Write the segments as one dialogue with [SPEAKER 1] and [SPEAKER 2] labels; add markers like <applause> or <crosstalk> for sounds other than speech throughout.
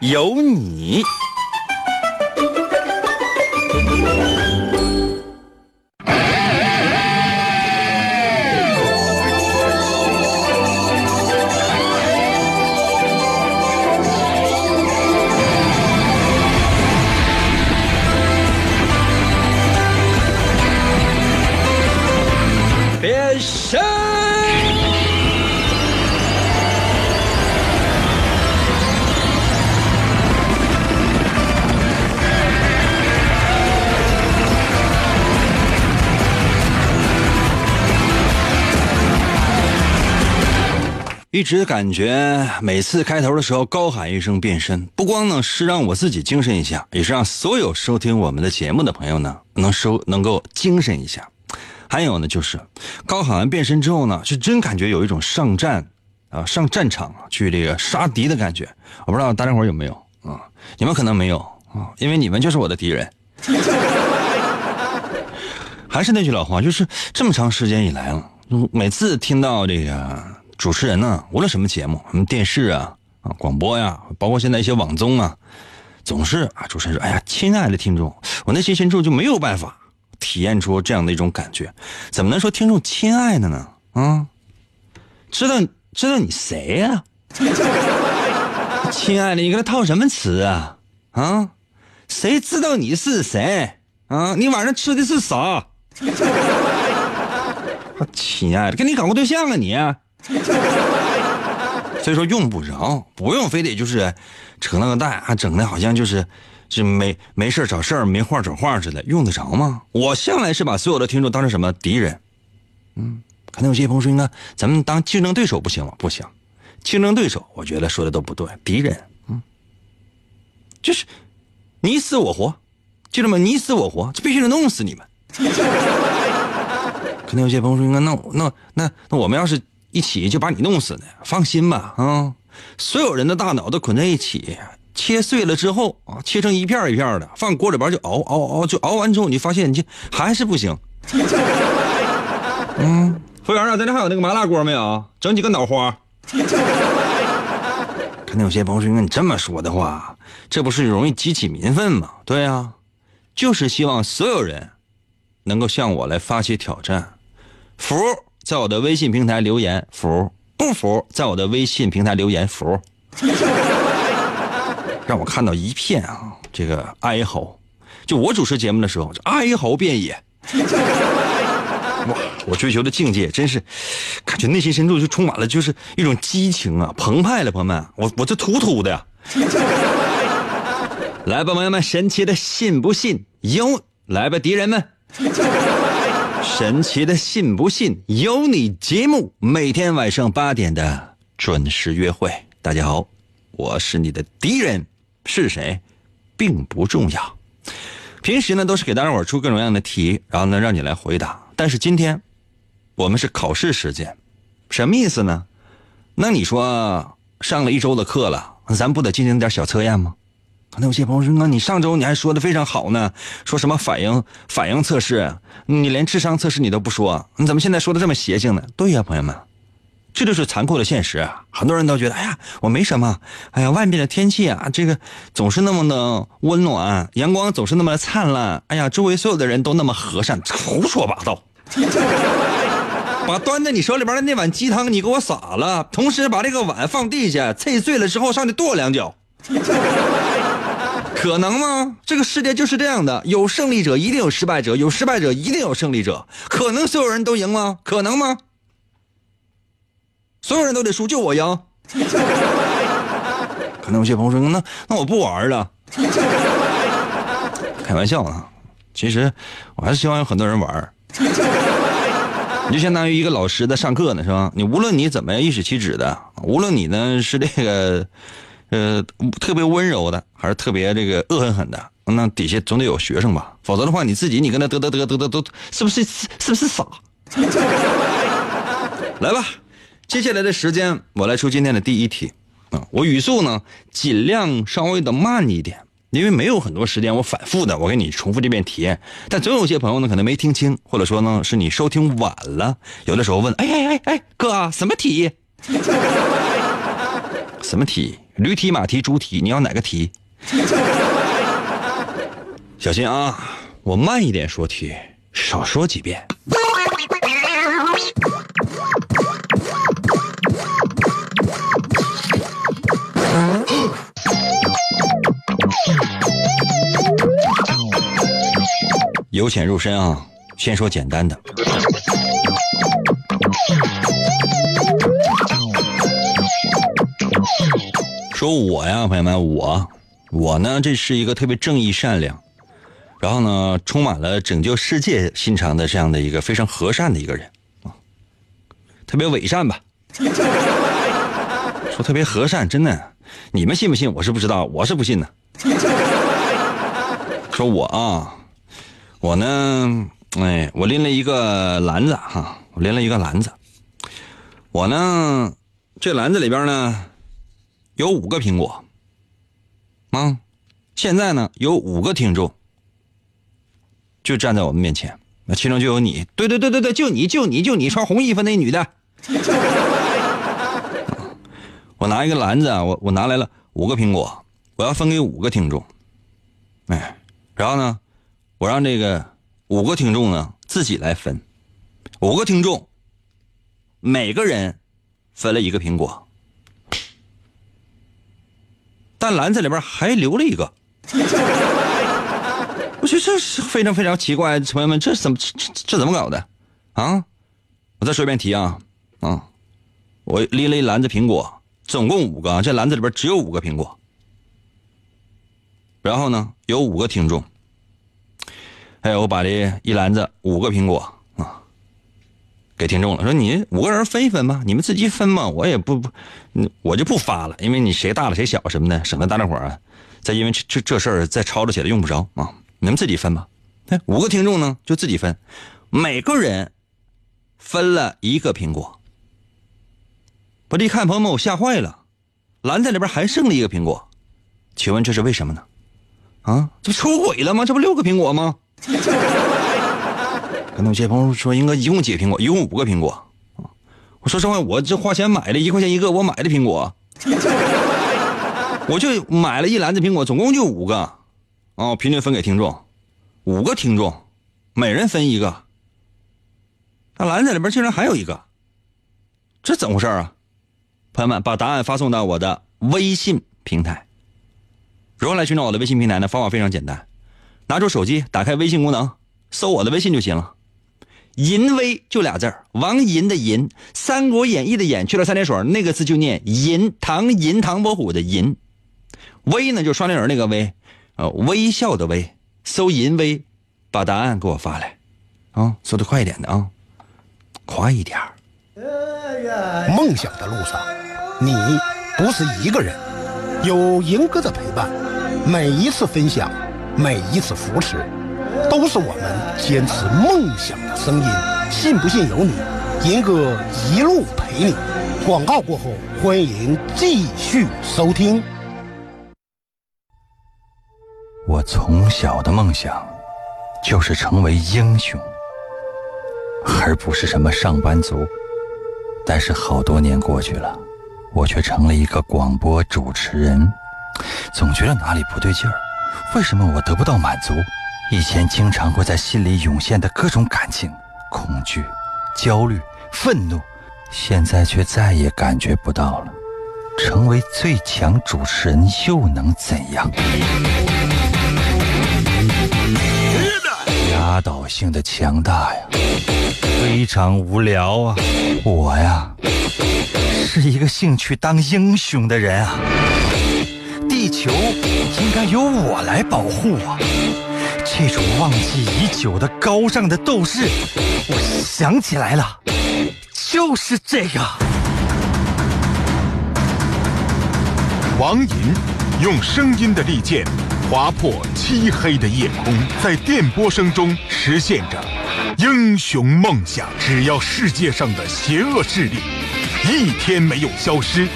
[SPEAKER 1] 有你。一直感觉每次开头的时候高喊一声“变身”，不光呢是让我自己精神一下，也是让所有收听我们的节目的朋友呢能收能够精神一下。还有呢，就是高喊完变身之后呢，是真感觉有一种上战啊上战场啊去这个杀敌的感觉。我不知道大家伙有没有啊？你们可能没有啊，因为你们就是我的敌人。<laughs> 还是那句老话，就是这么长时间以来了，每次听到这个。主持人呢，无论什么节目，什么电视啊、啊广播呀，包括现在一些网综啊，总是啊，主持人说：“哎呀，亲爱的听众，我内心深处就没有办法体验出这样的一种感觉，怎么能说听众亲爱的呢？啊，知道知道你谁呀？<laughs> 亲爱的，你跟他套什么词啊？啊，谁知道你是谁？啊，你晚上吃的是啥？<laughs> 亲爱的，跟你搞过对象啊你？” <laughs> 所以说用不着，不用非得就是扯那个蛋，啊整的好像就是是没没事找事儿，没话找话似的，用得着吗？我向来是把所有的听众当成什么敌人？嗯，可能有些朋友说，那咱们当竞争对手不行吗？不行，竞争对手我觉得说的都不对，敌人，嗯，就是你死我活，记住吗？你死我活，这必须得弄死你们。<laughs> 可能有些朋友说，那那那那那我们要是。一起就把你弄死呢？放心吧，啊，所有人的大脑都捆在一起，切碎了之后啊，切成一片一片的，放锅里边就熬熬熬，就熬完之后，你发现你还是不行。<laughs> 嗯，服务员啊，咱这还有那个麻辣锅没有？整几个脑花。<laughs> 肯定有些朋友说，你这么说的话，这不是容易激起民愤吗？对呀，就是希望所有人能够向我来发起挑战，服。在我的微信平台留言服不服？在我的微信平台留言服，<laughs> 让我看到一片啊，这个哀嚎。就我主持节目的时候，哀嚎遍野。哇，我追求的境界真是，感觉内心深处就充满了就是一种激情啊，澎湃了，朋友们，我我这突突的。<laughs> 来吧，朋友们，神奇的信不信由来吧，敌人们。神奇的信不信由你节目，每天晚上八点的准时约会。大家好，我是你的敌人，是谁，并不重要。平时呢都是给大家伙出各种各样的题，然后呢让你来回答。但是今天我们是考试时间，什么意思呢？那你说上了一周的课了，咱不得进行点小测验吗？可能有些朋友说：“那你上周你还说的非常好呢，说什么反应反应测试，你连智商测试你都不说，你怎么现在说的这么邪性呢？”对呀，朋友们，这就是残酷的现实。很多人都觉得：“哎呀，我没什么。”哎呀，外面的天气啊，这个总是那么的温暖，阳光总是那么灿烂。哎呀，周围所有的人都那么和善，胡说八道！<laughs> 把端在你手里边的那碗鸡汤你给我洒了，同时把这个碗放地下，碎碎了之后上去跺两脚。可能吗？这个世界就是这样的，有胜利者一定有失败者，有失败者一定有胜利者。可能所有人都赢吗？可能吗？所有人都得输，就我赢。<laughs> 可能有些朋友说，那那我不玩了。<laughs> 开玩笑啊，其实我还是希望有很多人玩。你就相当于一个老师在上课呢，是吧？你无论你怎么样一使气指的，无论你呢是这个。呃，特别温柔的，还是特别这个恶狠狠的？那底下总得有学生吧，否则的话，你自己你跟他嘚嘚嘚嘚嘚嘚，是不是是不是傻？<laughs> 来吧，接下来的时间我来出今天的第一题啊，我语速呢尽量稍微的慢一点，因为没有很多时间我反复的我给你重复这遍题，但总有些朋友呢可能没听清，或者说呢是你收听晚了，有的时候问，哎哎哎哎，哥什么题？什么题？<laughs> 驴蹄、马蹄、猪蹄，你要哪个蹄？<laughs> 小心啊！我慢一点说题，少说几遍。<laughs> 由浅入深啊，先说简单的。说我呀，朋友们，我我呢，这是一个特别正义善良。然后呢，充满了拯救世界心肠的这样的一个非常和善的一个人啊，特别伪善吧？<laughs> 说特别和善，真的，你们信不信？我是不知道，我是不信的。说我啊，我呢，哎，我拎了一个篮子哈，我拎了一个篮子，我呢，这篮子里边呢有五个苹果啊，现在呢有五个听众。就站在我们面前，那其中就有你，对对对对对，就你就你就你穿红衣服那女的。<laughs> 我拿一个篮子啊，我我拿来了五个苹果，我要分给五个听众，哎，然后呢，我让这个五个听众呢自己来分，五个听众，每个人分了一个苹果，但篮子里边还留了一个。<laughs> 我觉得这是非常非常奇怪，朋友们，这怎么这这怎么搞的啊？我再说一遍题啊啊！我拎了一篮子苹果，总共五个，这篮子里边只有五个苹果。然后呢，有五个听众，哎，我把这一篮子五个苹果给听众了，说你五个人分一分吧，你们自己分嘛，我也不不，我就不发了，因为你谁大了谁小什么的，省得大家伙儿再因为这这这事儿再吵吵起来用不着啊。你们自己分吧，哎，五个听众呢就自己分，每个人分了一个苹果。我这一看，朋友们，我吓坏了，篮子里边还剩了一个苹果，请问这是为什么呢？啊，这出轨了吗？这不六个苹果吗？可能有些朋友说，应该一共几个苹果？一共五个苹果。我说实话，我这花钱买的一块钱一个，我买的苹果，我就买了一篮子苹果，总共就五个。哦，平均分给听众，五个听众，每人分一个。那篮子里边竟然还有一个，这怎么回事啊？朋友们，把答案发送到我的微信平台。如何来寻找我的微信平台呢？方法非常简单，拿出手机，打开微信功能，搜我的微信就行了。淫威就俩字儿，王淫的淫，《三国演义》的演去了三点水，那个字就念淫，唐淫唐伯虎的淫。威呢，就双立人那个威。呃，微笑的微，搜淫威，把答案给我发来，啊，搜的快一点的啊，快一点
[SPEAKER 2] 梦想的路上，你不是一个人，有银哥的陪伴，每一次分享，每一次扶持，都是我们坚持梦想的声音。信不信由你，银哥一路陪你。广告过后，欢迎继续收听。
[SPEAKER 1] 我从小的梦想就是成为英雄，而不是什么上班族。但是好多年过去了，我却成了一个广播主持人，总觉得哪里不对劲儿。为什么我得不到满足？以前经常会在心里涌现的各种感情，恐惧、焦虑、愤怒，现在却再也感觉不到了。成为最强主持人又能怎样？压倒性的强大呀，非常无聊啊！我呀，是一个兴趣当英雄的人啊！地球应该由我来保护啊！这种忘记已久的高尚的斗士，我想起来了，就是这个。
[SPEAKER 3] 王银用声音的利剑划破漆黑的夜空，在电波声中实现着英雄梦想。只要世界上的邪恶势力一天没有消失，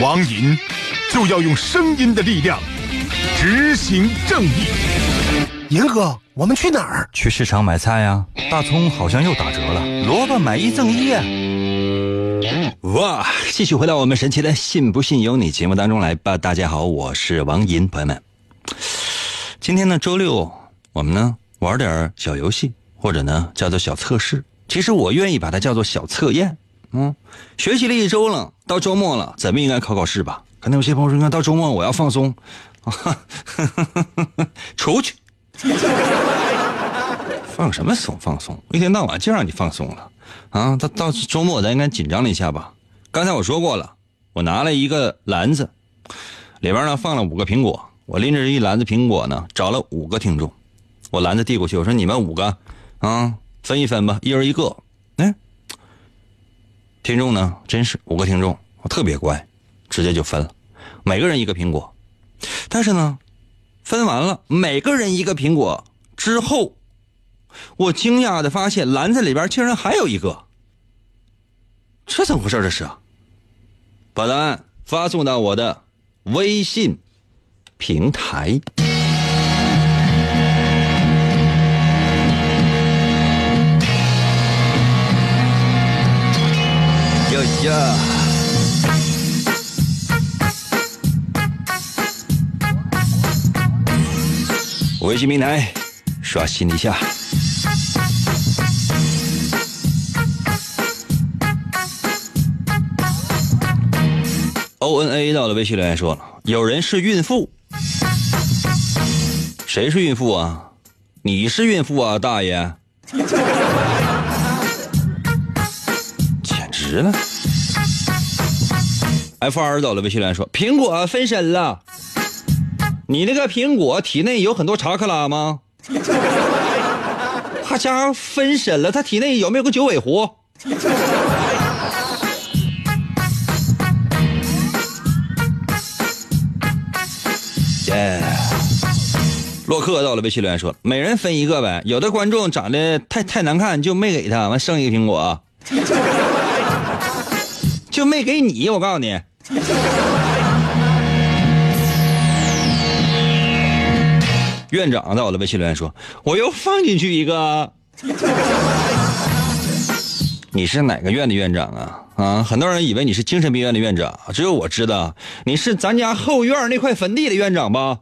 [SPEAKER 3] 王银就要用声音的力量执行正义。
[SPEAKER 2] 银哥，我们去哪儿？
[SPEAKER 1] 去市场买菜呀，大葱好像又打折了，萝卜买一赠一啊！哇，继续回到我们神奇的“信不信由你”节目当中来吧。大家好，我是王银，朋友们，今天呢周六，我们呢玩点小游戏，或者呢叫做小测试。其实我愿意把它叫做小测验。嗯，学习了一周了，到周末了，咱们应该考考试吧？可能有些朋友说，到周末我要放松，<laughs> 出去。<laughs> 放什么松？放松？一天到晚就让你放松了啊！到到周末咱应该紧张了一下吧？刚才我说过了，我拿了一个篮子，里边呢放了五个苹果，我拎着一篮子苹果呢，找了五个听众，我篮子递过去，我说你们五个啊，分一分吧，一人一个。哎，听众呢，真是五个听众，我特别乖，直接就分了，每个人一个苹果，但是呢。分完了，每个人一个苹果之后，我惊讶的发现篮子里边竟然还有一个，这怎么回事？这是，把答案发送到我的微信平台。呀呀！微信平台刷新一下。O N A 到了微信留言说了，有人是孕妇，谁是孕妇啊？你是孕妇啊，大爷！<laughs> 简直了。F 二到了微信留言说，苹果分身了。你那个苹果体内有很多查克拉吗？<laughs> 他家分身了，他体内有没有个九尾狐？耶！洛克到了，微信留言说：“每人分一个呗。”有的观众长得太太难看，就没给他，完剩一个苹果，就没给你。我告诉你。院长在我的微信留言说：“我又放进去一个。”你是哪个院的院长啊？啊，很多人以为你是精神病院的院长，只有我知道你是咱家后院那块坟地的院长吧？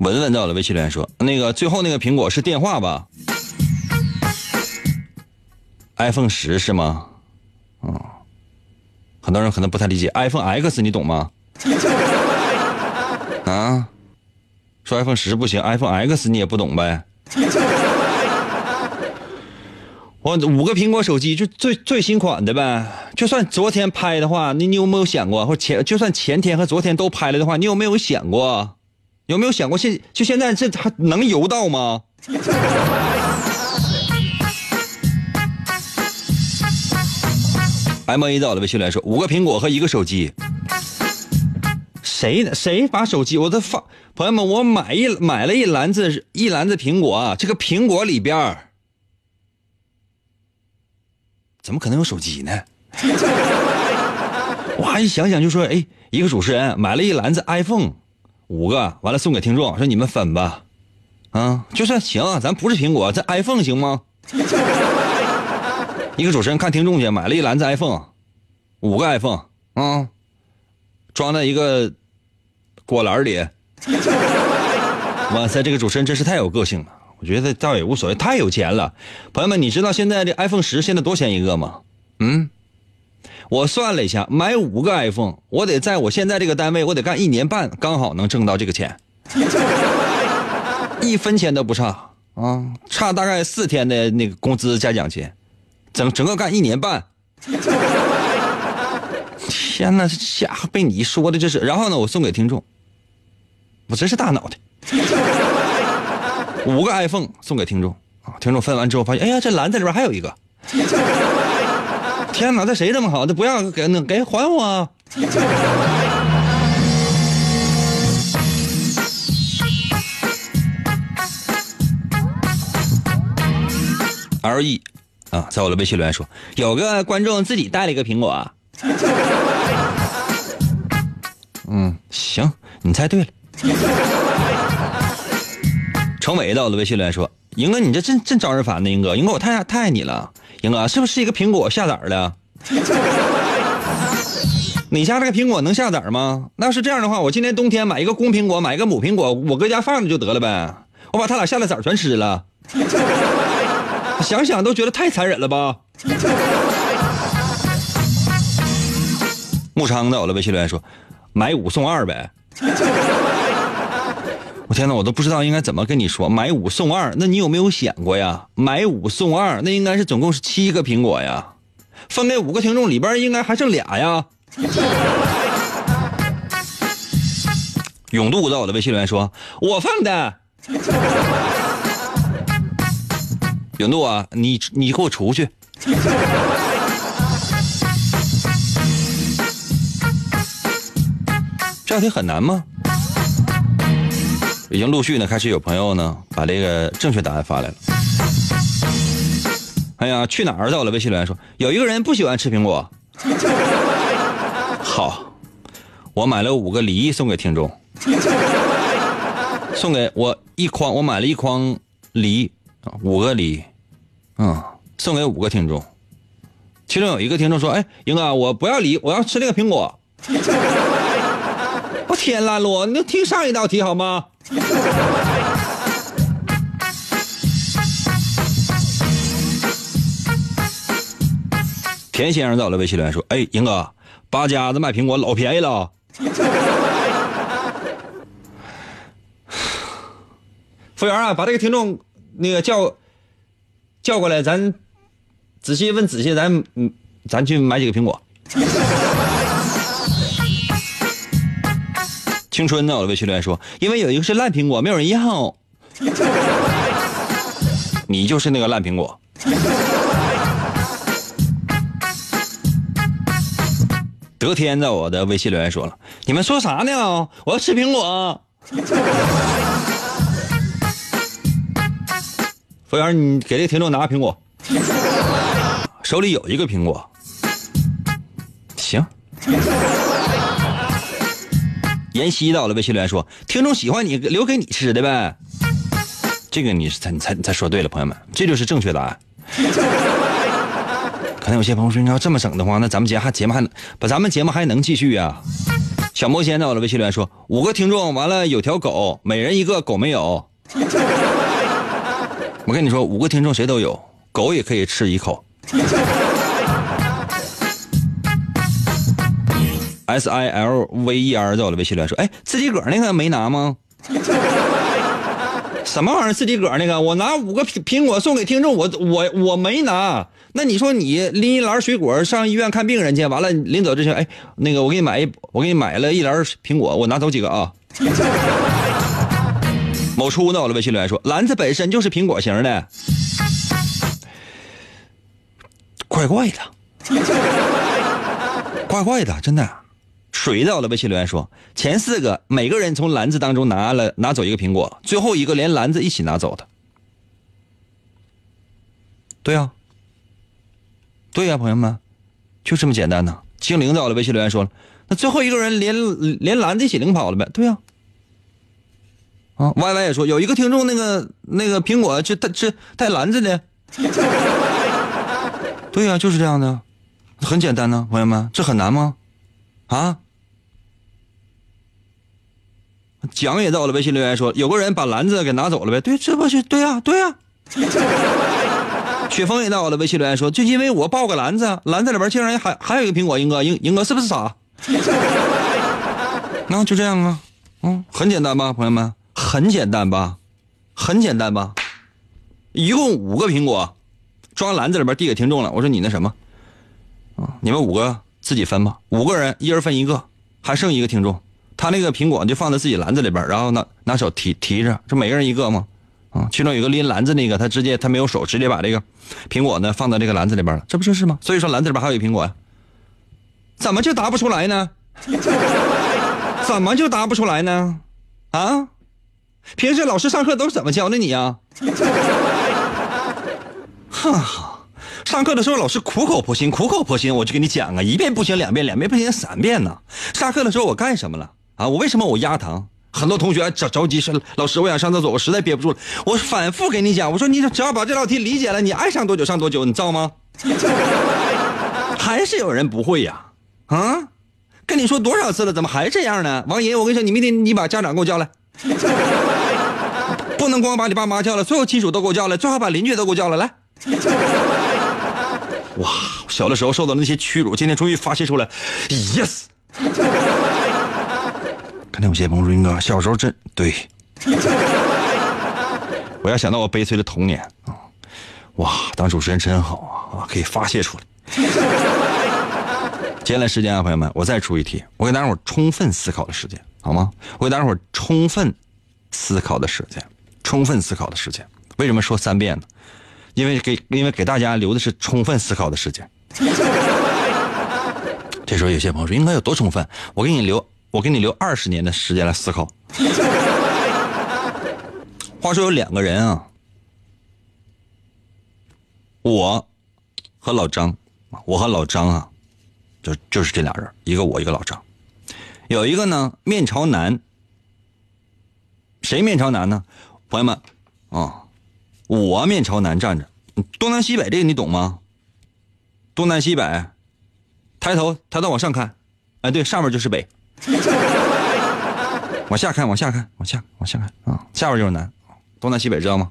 [SPEAKER 1] 文文在我的微信留言说：“那个最后那个苹果是电话吧？iPhone 十是吗？嗯，很多人可能不太理解 iPhone X，你懂吗？”啊，说 iPhone 十不行，iPhone X 你也不懂呗？<laughs> 我五个苹果手机就最最新款的呗。就算昨天拍的话，你你有没有想过？或前就算前天和昨天都拍了的话，你有没有想过？有没有想过现就现在这还能游到吗？M A 到了微信来说，五个苹果和一个手机。谁谁把手机？我都放朋友们，我买一买了一篮子一篮子苹果！这个苹果里边怎么可能有手机呢？<laughs> 我还一想想就说，哎，一个主持人买了一篮子 iPhone，五个，完了送给听众，说你们分吧，啊，就算行，咱不是苹果，这 iPhone 行吗？<laughs> 一个主持人看听众去，买了一篮子 iPhone，五个 iPhone，啊，装在一个。果篮里，<laughs> 哇塞！这个主持人真是太有个性了。我觉得倒也无所谓，太有钱了。朋友们，你知道现在这 iPhone 十现在多钱一个吗？嗯，我算了一下，买五个 iPhone，我得在我现在这个单位，我得干一年半，刚好能挣到这个钱，<laughs> 一分钱都不差啊，差大概四天的那个工资加奖金，整整个干一年半。<laughs> 天哪，这家伙被你说的这是。然后呢，我送给听众。我真是大脑袋，五个 iPhone 送给听众啊！听众分完之后发现，哎呀，这篮子里边还有一个，天哪，这谁这么好？这不要给那给还我！L E 啊，在我的微信留言说，有个观众自己带了一个苹果。嗯，行，你猜对了。<laughs> 成伟到我的微信留言说，英哥你这真真招人烦呢，英哥，英哥我太太爱你了，英哥是不是一个苹果下崽了？<laughs> 你家这个苹果能下崽吗？那要是这样的话，我今年冬天买一个公苹果，买一个母苹果，我搁家放着就得了呗。我把他俩下的崽全吃了。<laughs> 想想都觉得太残忍了吧？木昌在我的微信留言说：“买五送二呗。”天哪，我都不知道应该怎么跟你说。买五送二，那你有没有想过呀？买五送二，那应该是总共是七个苹果呀，分给五个听众，里边应该还剩俩呀。永渡在我的微信里面说：“我放的。”永渡啊，你你给我出去！这道题很难吗？已经陆续呢开始有朋友呢把这个正确答案发来了。哎呀，去哪儿在我的微信留言说有一个人不喜欢吃苹果。<laughs> 好，我买了五个梨送给听众，<laughs> 送给我一筐，我买了一筐梨。五个梨，嗯，送给五个听众，其中有一个听众说：“哎，英哥，我不要梨，我要吃那个苹果。” <laughs> 我天啦罗，你就听上一道题好吗？<laughs> 田先生在我的微信留言说：“哎，英哥，八家子卖苹果老便宜了。<laughs> ”服务员啊，把这个听众。那个叫叫过来，咱仔细问仔细，咱嗯，咱去买几个苹果。青春呢？我的微信留言说，因为有一个是烂苹果，没有人要。<laughs> 你就是那个烂苹果。得天在我的微信留言说了，你们说啥呢？我要吃苹果。服务员，你给这个听众拿个苹果，手里有一个苹果，行。妍希到了，微信留言说：“听众喜欢你，留给你吃的呗。”这个你才才才说对了，朋友们，这就是正确答案。可能有些朋友说：“你要这么整的话，那咱们节还节目还能把咱们节目还能继续啊？”小魔仙到了，微信留言说：“五个听众完了，有条狗，每人一个，狗没有。”我跟你说，五个听众谁都有，狗也可以吃一口。S I L V E R 在我的微信里说：“哎，自己个儿那个没拿吗？<laughs> 什么玩意儿？自己个儿那个？我拿五个苹苹果送给听众，我我我没拿。那你说你拎一篮水果上医院看病人去，完了临走之前，哎，那个我给你买一，我给你买了一篮苹果，我拿走几个啊？” <laughs> 某初呢，我的微信留言说，篮子本身就是苹果型的，怪怪的，<laughs> 怪怪的，真的。水到了微信留言说，前四个每个人从篮子当中拿了拿走一个苹果，最后一个连篮子一起拿走的。对呀，对呀，朋友们，就这么简单呢。精灵到了微信留言说了，那最后一个人连连篮子一起领跑了呗？对呀。啊，Y Y 也说有一个听众那个那个苹果就带是带篮子的，<laughs> 对呀，就是这样的，很简单呢，朋友们，这很难吗？啊？蒋也到了微信留言说有个人把篮子给拿走了呗，对，这不是对呀，对呀。<laughs> 雪峰也到了微信留言说就因为我抱个篮子，篮子里边竟然还还有一个苹果，英哥，英英哥是不是傻？<laughs> 那就这样啊，嗯，很简单吧，朋友们。很简单吧，很简单吧，一共五个苹果，装篮子里边递给听众了。我说你那什么，啊，你们五个自己分吧，五个人一人分一个，还剩一个听众，他那个苹果就放在自己篮子里边，然后拿拿手提提着，这每个人一个吗？啊，其中有一个拎篮子那个，他直接他没有手，直接把这个苹果呢放到这个篮子里边了，这不就是吗？所以说篮子里边还有一苹果呀，怎么就答不出来呢？<laughs> 怎么就答不出来呢？啊？平时老师上课都是怎么教的你呀？<laughs> 哈，上课的时候老师苦口婆心，苦口婆心，我就给你讲啊，一遍不行两遍，两遍不行三遍呢。下课的时候我干什么了？啊，我为什么我压堂？很多同学着着急是老师，我想上厕所，我实在憋不住了。我反复给你讲，我说你只要把这道题理解了，你爱上多久上多久，你造吗？<laughs> 还是有人不会呀？啊，跟你说多少次了，怎么还这样呢？王爷，我跟你说，你明天你把家长给我叫来，<laughs> 不能光把你爸妈叫来，所有亲属都给我叫来，最好把邻居都给我叫来，来。哇，小的时候受到那些屈辱，今天终于发泄出来，yes。有些朋友说：“哥，小时候真对。<laughs> ”我要想到我悲催的童年啊！哇，当主持人真好啊，可以发泄出来。接下来时间啊，朋友们，我再出一题，我给大家伙充分思考的时间，好吗？我给大家伙充分思考的时间，充分思考的时间。为什么说三遍呢？因为给因为给大家留的是充分思考的时间。<laughs> 这时候有些朋友说：“应该有多充分？”我给你留。我给你留二十年的时间来思考。话说有两个人啊，我和老张，我和老张啊，就就是这俩人，一个我，一个老张。有一个呢面朝南，谁面朝南呢？朋友们啊，我面朝南站着，东南西北这个你懂吗？东南西北，抬头抬头往上看，哎，对，上面就是北。<laughs> 往下看，往下看，往下，往下看啊！下边就是南，东南西北，知道吗？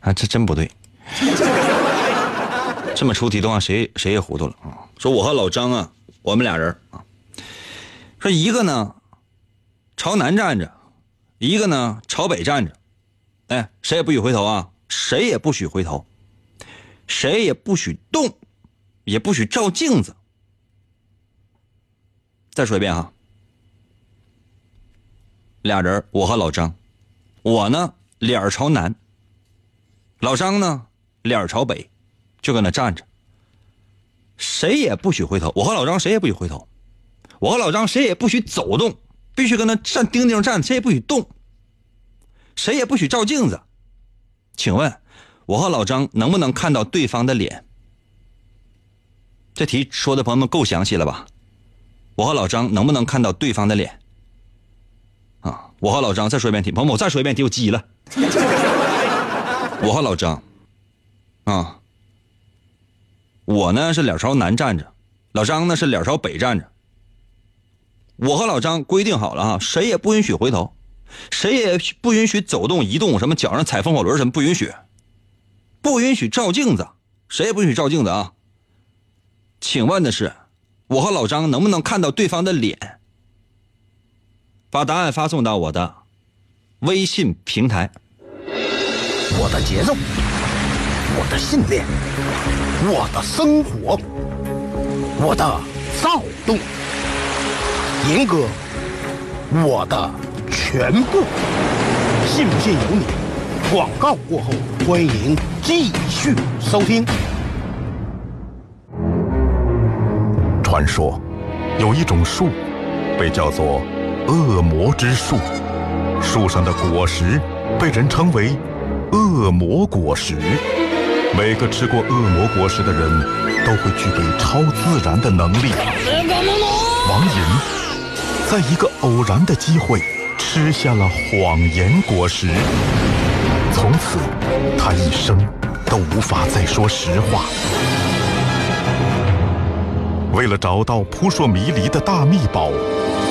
[SPEAKER 1] 啊，这真不对。<laughs> 这么出题的话，谁谁也糊涂了啊！说我和老张啊，我们俩人啊，说一个呢朝南站着，一个呢朝北站着，哎，谁也不许回头啊！谁也不许回头，谁也不许动，也不许照镜子。再说一遍哈。俩人，我和老张，我呢脸朝南，老张呢脸朝北，就搁那站着。谁也不许回头，我和老张谁也不许回头，我和老张谁也不许走动，必须搁那站钉钉站，谁也不许动，谁也不许照镜子。请问，我和老张能不能看到对方的脸？这题说的朋友们够详细了吧？我和老张能不能看到对方的脸？啊！我和老张再说一遍题，朋友们，我再说一遍题，我急了。<laughs> 我和老张，啊，我呢是脸朝南站着，老张呢是脸朝北站着。我和老张规定好了啊，谁也不允许回头，谁也不允许走动移动，什么脚上踩风火轮什么不允许，不允许照镜子，谁也不允许照镜子啊。请问的是，我和老张能不能看到对方的脸？把答案发送到我的微信平台。
[SPEAKER 2] 我的节奏，我的信念，我的生活，我的躁动，严哥，我的全部。信不信由你。广告过后，欢迎继续收听。
[SPEAKER 3] 传说有一种树，被叫做。恶魔之树，树上的果实被人称为恶魔果实。每个吃过恶魔果实的人都会具备超自然的能力。王银在一个偶然的机会吃下了谎言果实，从此他一生都无法再说实话。为了找到扑朔迷离的大秘宝，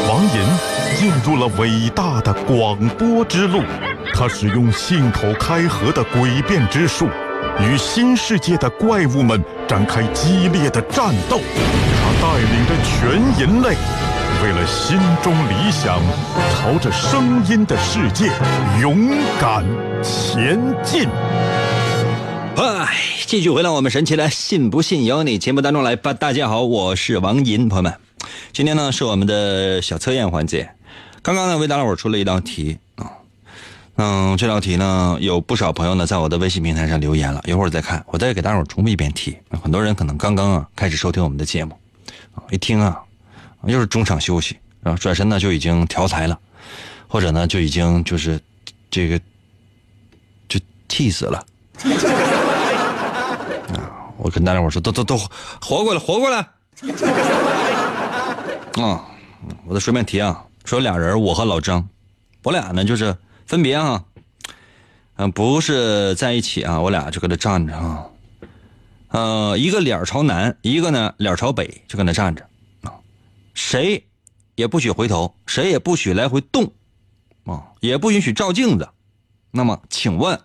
[SPEAKER 3] 王银。进入了伟大的广播之路，他使用信口开河的诡辩之术，与新世界的怪物们展开激烈的战斗。他带领着全人类，为了心中理想，朝着声音的世界勇敢前进。
[SPEAKER 1] 嗨，继续回到我们神奇的“信不信由你”节目当中来吧。大家好，我是王银，朋友们，今天呢是我们的小测验环节。刚刚呢，为大伙出了一道题啊，嗯，这道题呢，有不少朋友呢在我的微信平台上留言了，一会儿再看，我再给大伙重复一遍题。很多人可能刚刚啊开始收听我们的节目，一听啊，又是中场休息，然后转身呢就已经调台了，或者呢就已经就是这个就气死了。啊，我跟大家伙说，都都都活过来，活过来。<laughs> 啊，我再顺便提啊，说俩人，我和老张，我俩呢就是。分别啊，嗯，不是在一起啊，我俩就搁那站着啊，呃，一个脸朝南，一个呢脸朝北，就搁那站着啊，谁也不许回头，谁也不许来回动啊，也不允许照镜子。那么，请问，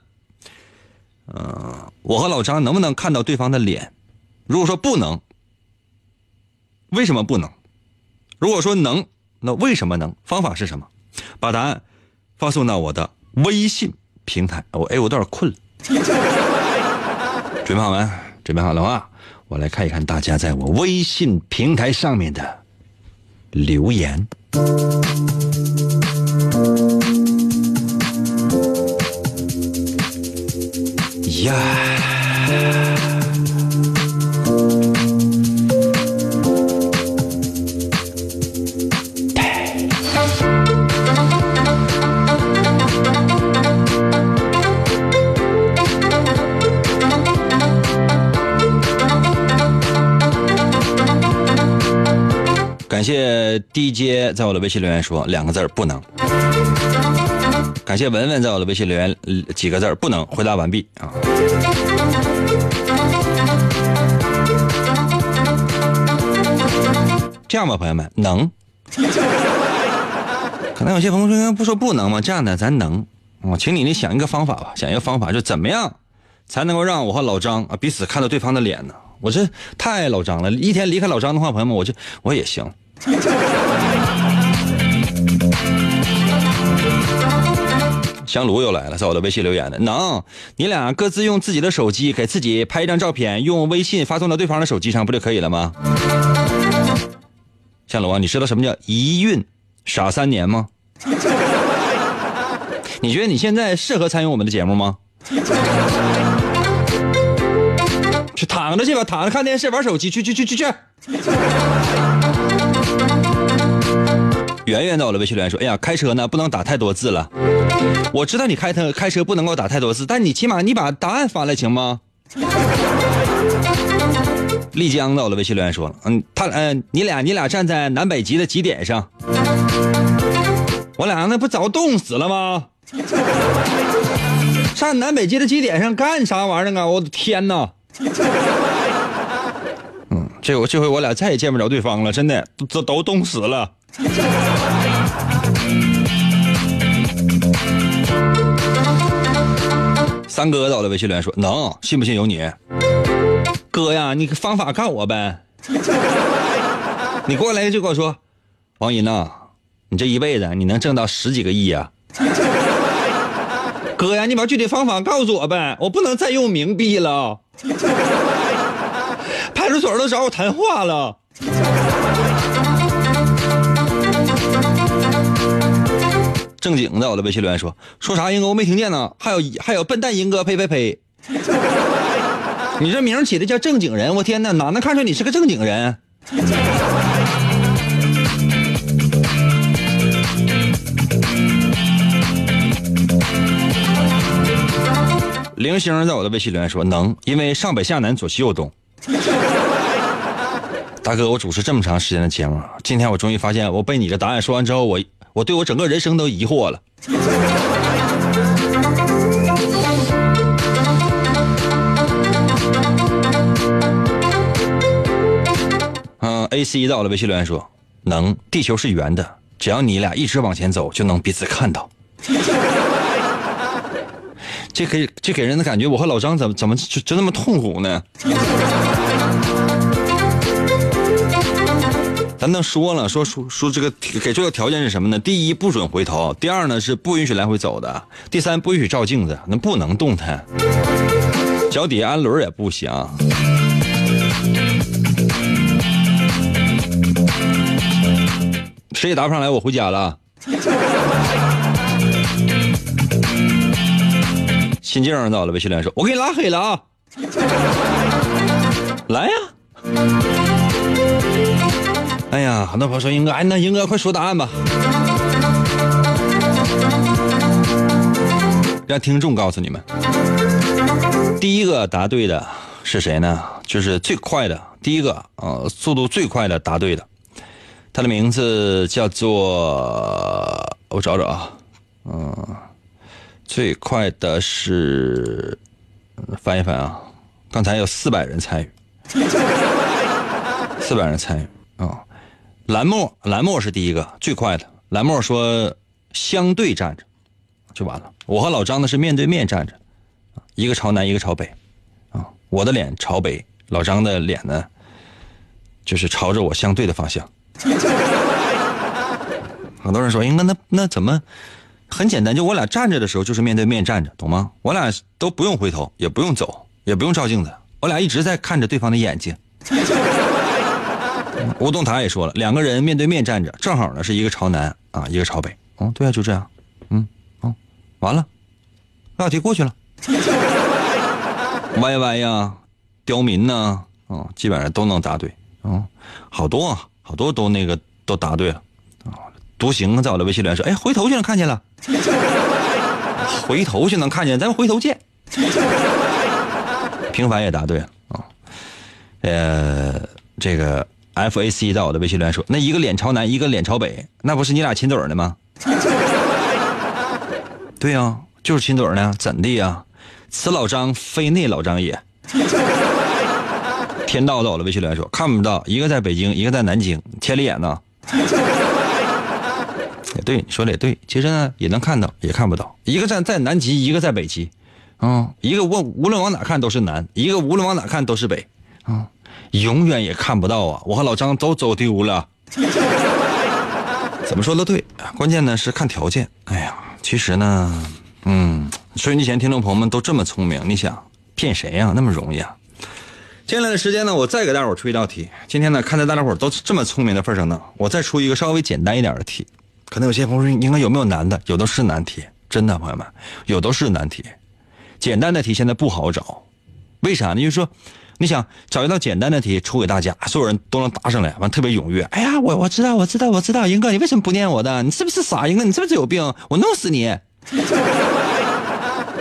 [SPEAKER 1] 呃，我和老张能不能看到对方的脸？如果说不能，为什么不能？如果说能，那为什么能？方法是什么？把答案。发送到我的微信平台，我哎，我有点困了。准备好没？准备好了话，我来看一看大家在我微信平台上面的留言。呀。感谢 DJ 在我的微信留言说两个字不能。感谢文文在我的微信留言几个字不能。回答完毕啊。这样吧，朋友们，能。<laughs> 可能有些朋友说不说不能吗？这样的咱能。我请你你想一个方法吧，想一个方法，就怎么样才能够让我和老张啊彼此看到对方的脸呢？我这太爱老张了，一天离开老张的话，朋友们，我就我也行。香炉又来了，在我的微信留言的，能，你俩各自用自己的手机给自己拍一张照片，用微信发送到对方的手机上，不就可以了吗？香炉啊，你知道什么叫一孕傻三年吗？<laughs> 你觉得你现在适合参与我们的节目吗？去躺着去吧，躺着看电视玩手机，去去去去去。圆圆在我的微信留言说：“哎呀，开车呢不能打太多字了。我知道你开车开车不能够打太多字，但你起码你把答案发来行吗？”丽江的我的微信留言说了：“嗯，他嗯，你俩你俩站在南北极的极点上，我俩那不早冻死了吗？上南北极的极点上干啥玩意儿啊？我的天哪！嗯，这回这回我俩再也见不着对方了，真的都都冻死了。”三哥在我微信留言说：“能信不信由你，哥呀，你方法告我呗。<laughs> 你过来就跟我说，王银呐，你这一辈子你能挣到十几个亿呀？哥呀，你把具体方法告诉我呗，我不能再用冥币了。派出所都找我谈话了。”正经的，我的微信留言说说啥？英哥我没听见呢。还有还有笨蛋英哥呸呸呸！你这名起的叫正经人，我天哪，哪能看出你是个正经人？零星在我的微信留言说能，因为上北下南左西右东。大哥，我主持这么长时间的节目，今天我终于发现，我被你的答案说完之后，我。我对我整个人生都疑惑了。嗯，A C 到了微信留言说：“能，地球是圆的，只要你俩一直往前走，就能彼此看到。”这给这给人的感觉，我和老张怎么怎么就就那么痛苦呢？咱都说了，说说说这个给出的条件是什么呢？第一，不准回头；第二呢，是不允许来回走的；第三，不允许照镜子，那不能动弹。脚底下安轮也不行。谁也答不上来，我回家了。心静到了微信留言说：“我给你拉黑了啊，来呀！”哎呀，很多朋友说英哥，哎，那英哥快说答案吧，让听众告诉你们，第一个答对的是谁呢？就是最快的第一个，呃，速度最快的答对的，他的名字叫做我找找啊，嗯。最快的是翻一翻啊！刚才有四百人参与，四百人参与啊！蓝墨，蓝墨是第一个最快的。蓝墨说相对站着就完了。我和老张呢是面对面站着，一个朝南，一个朝北啊。我的脸朝北，老张的脸呢就是朝着我相对的方向。很多人说，应该那那怎么？很简单，就我俩站着的时候就是面对面站着，懂吗？我俩都不用回头，也不用走，也不用照镜子，我俩一直在看着对方的眼睛。吴东塔也说了，两个人面对面站着，正好呢是一个朝南啊，一个朝北。嗯，对啊，就这样。嗯，哦，完了，那道题过去了。歪歪呀，刁民呢，啊，基本上都能答对。嗯，好多啊，好多都那个都答对了。独行在我的微信里说：“哎，回头就能看见了，回头就能看见，咱们回头见。”平凡也答对了啊，呃，这个 F A C 在我的微信里面说：“那一个脸朝南，一个脸朝北，那不是你俩亲嘴呢吗？” <laughs> 对呀，就是亲嘴呢，怎的呀？此老张非那老张也。天道在我的微信里面说：“看不到，一个在北京，一个在南京，千里眼呢。<laughs> ”也对，你说的也对。其实呢，也能看到，也看不到。一个站在南极，一个在北极，啊，一个无无论往哪看都是南，一个无论往哪看都是北，啊，永远也看不到啊！我和老张都走丢了。<laughs> 怎么说都对，关键呢是看条件。哎呀，其实呢，嗯，收音机前听众朋友们都这么聪明，你想骗谁呀？那么容易啊？接下来的时间呢，我再给大伙出一道题。今天呢，看在大家伙都这么聪明的份上呢，我再出一个稍微简单一点的题。可能有些朋友说，应该有没有难的？有的是难题，真的，朋友们，有的是难题。简单的题现在不好找，为啥呢？就是说，你想找一道简单的题出给大家，所有人都能答上来，完特别踊跃。哎呀，我我知道，我知道，我知道，英哥，你为什么不念我的？你是不是傻？英哥，你是不是有病？我弄死你！<laughs>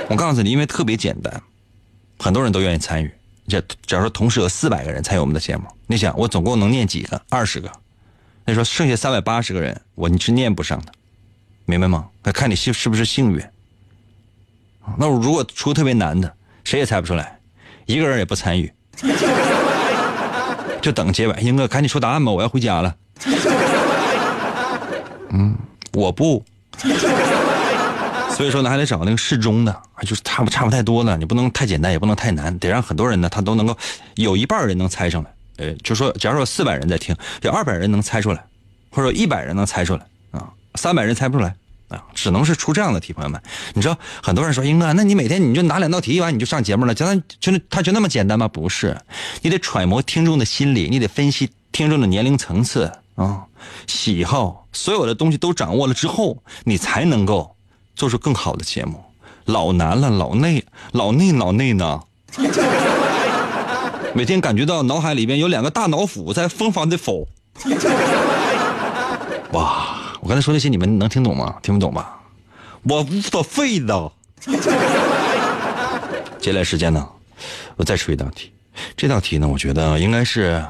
[SPEAKER 1] 我告诉你，因为特别简单，很多人都愿意参与。这假如说同时有四百个人参与我们的节目，你想我总共能念几个？二十个。那说剩下三百八十个人，我你是念不上的，明白吗？看你是是不是幸运。那我如果出特别难的，谁也猜不出来，一个人也不参与，<laughs> 就等结尾。英哥，赶紧说答案吧，我要回家了。<laughs> 嗯，我不。所以说呢，还得找那个适中的，就是差不差不太多了。你不能太简单，也不能太难，得让很多人呢，他都能够有一半人能猜上来。呃，就说，假如说四百人在听，有二百人能猜出来，或者一百人能猜出来啊，三百人猜不出来啊，只能是出这样的题，朋友们。你知道，很多人说，英哥，那你每天你就拿两道题完你就上节目了，就那就那他就那么简单吗？不是，你得揣摩听众的心理，你得分析听众的年龄层次啊、喜好，所有的东西都掌握了之后，你才能够做出更好的节目。老难了，老内，老内，老内呢。<laughs> 每天感觉到脑海里边有两个大脑斧在疯狂的否。哇！我刚才说那些你们能听懂吗？听不懂吧？我无所谓的。<laughs> 接下来时间呢，我再出一道题。这道题呢，我觉得应该是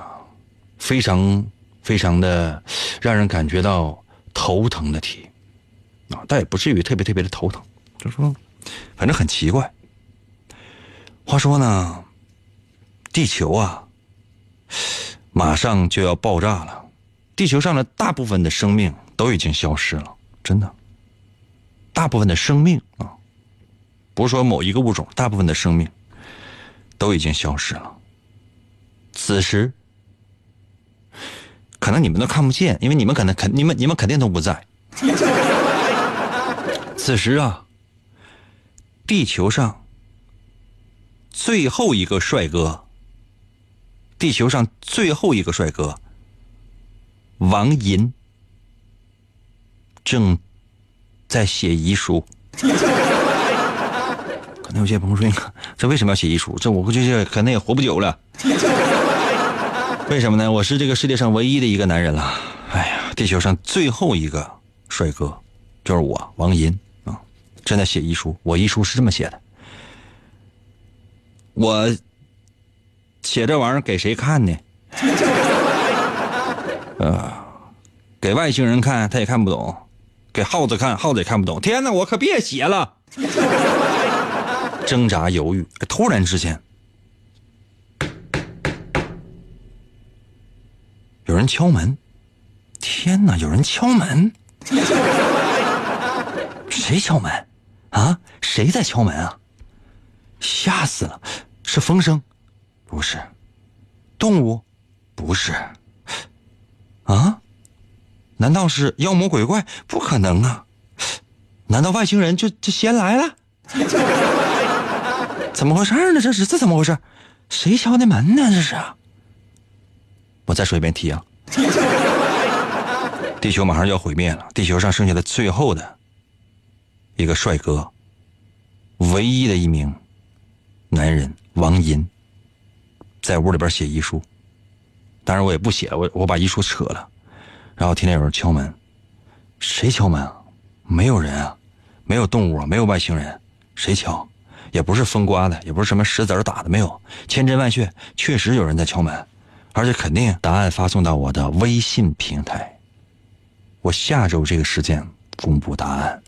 [SPEAKER 1] 非常非常的让人感觉到头疼的题啊，但也不至于特别特别的头疼，就说反正很奇怪。话说呢。地球啊，马上就要爆炸了。地球上的大部分的生命都已经消失了，真的。大部分的生命啊，不是说某一个物种，大部分的生命都已经消失了。此时，可能你们都看不见，因为你们可能肯你们你们肯定都不在。<laughs> 此时啊，地球上最后一个帅哥。地球上最后一个帅哥，王银正在写遗书。<laughs> 可能有些朋友说，这为什么要写遗书？这我估计这可能也活不久了。为什么呢？我是这个世界上唯一的一个男人了。哎呀，地球上最后一个帅哥，就是我王银啊！正在写遗书，我遗书是这么写的：我写这玩意儿给谁看呢？<laughs> 呃，给外星人看，他也看不懂；给耗子看，耗子也看不懂。天哪，我可别写了！<laughs> 挣扎犹豫，突然之间，有人敲门。天哪，有人敲门！<laughs> 谁敲门？啊？谁在敲门啊？吓死了！是风声？不是。动物？不是。啊？难道是妖魔鬼怪？不可能啊！难道外星人就就先来了？怎么回事呢？这是这怎么回事？谁敲的门呢？这是？我再说一遍题啊！地球马上就要毁灭了，地球上剩下的最后的一个帅哥，唯一的一名男人王银，在屋里边写遗书。当然我也不写，我我把遗书扯了。然后听见有人敲门，谁敲门啊？没有人啊，没有动物啊，没有外星人，谁敲？也不是风刮的，也不是什么石子打的，没有。千真万确，确实有人在敲门，而且肯定答案发送到我的微信平台。我下周这个时间公布答案。